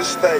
Like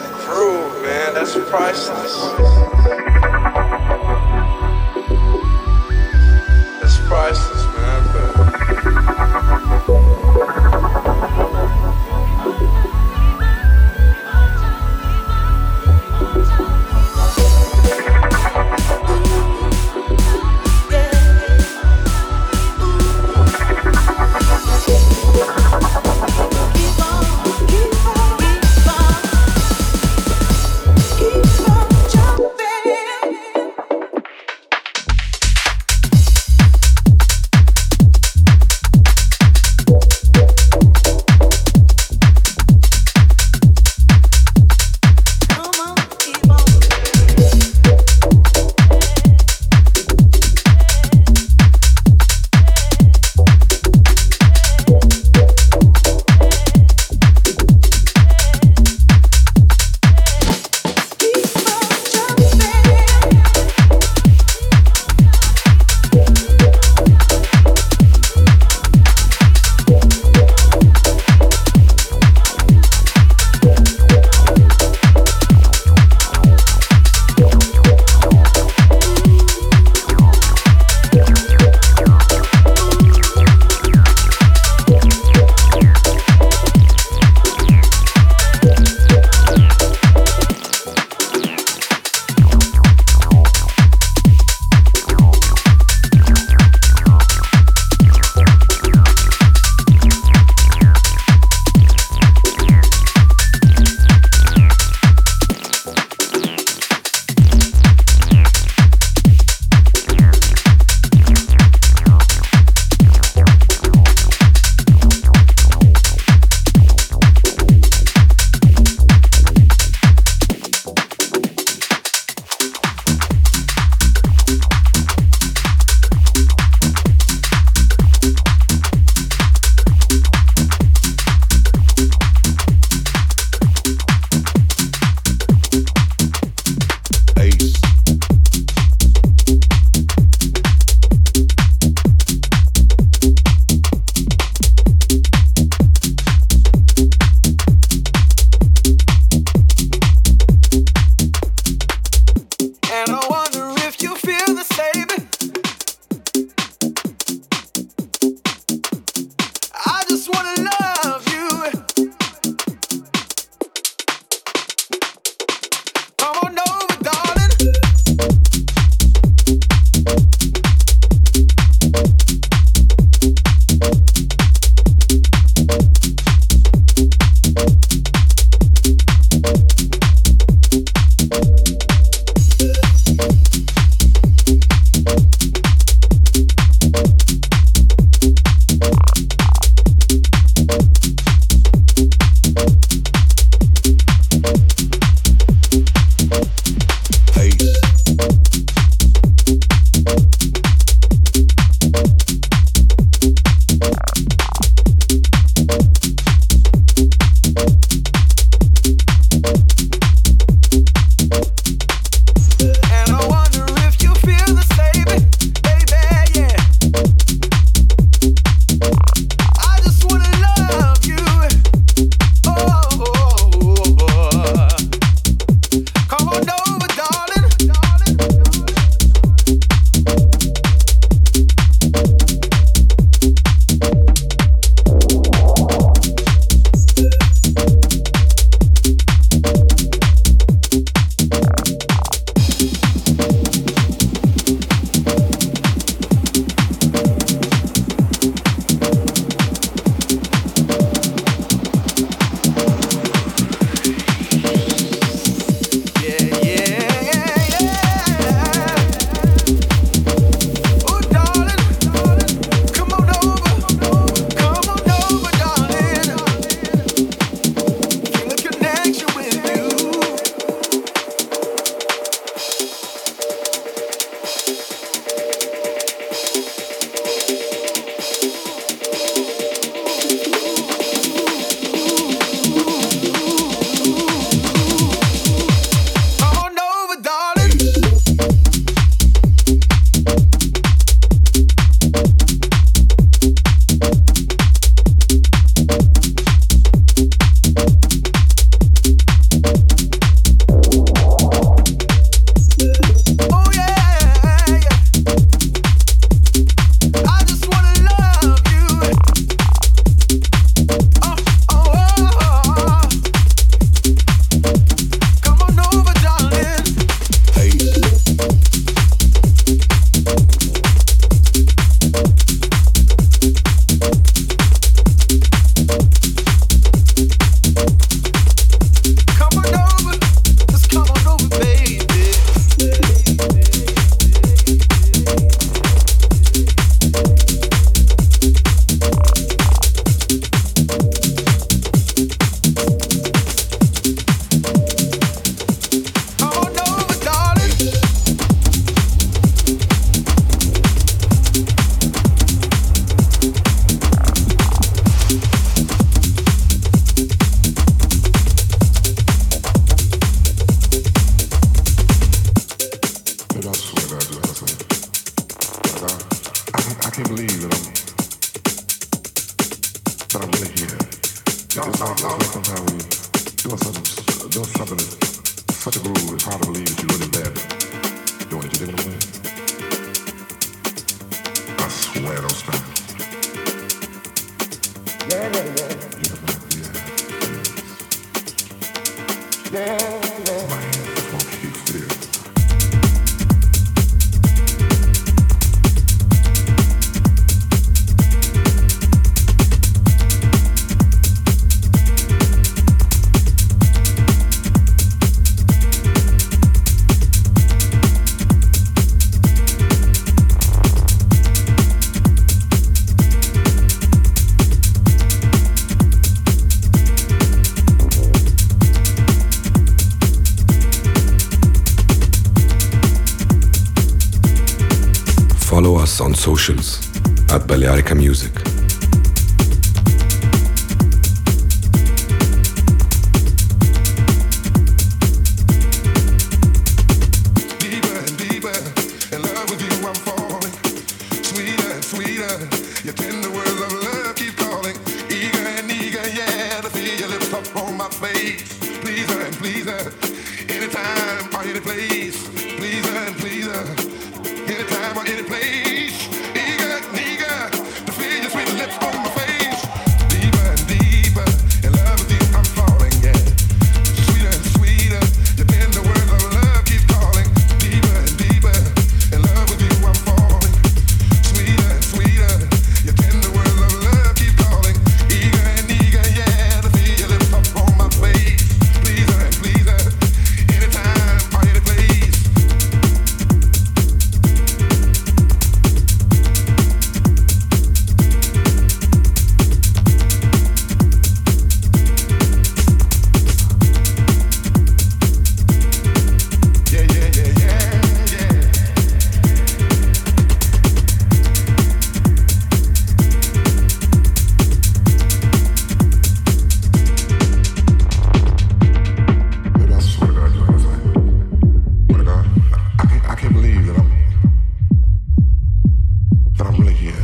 that I'm really here.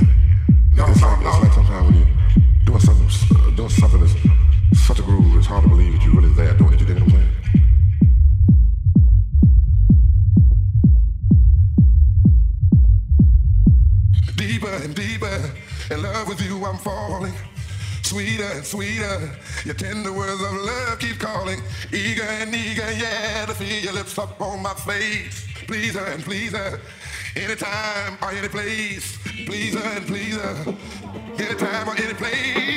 It's like, sometimes when you doing something, uh, doing something that's such a groove, it's hard to believe that you're really there doing it. You? Deeper and deeper, in love with you I'm falling. Sweeter and sweeter, your tender words of love keep calling. Eager and eager, yeah, to feel your lips up on my face. Pleaser and pleaser, Anytime or any place, pleaser and uh, pleaser. Uh, anytime or any place.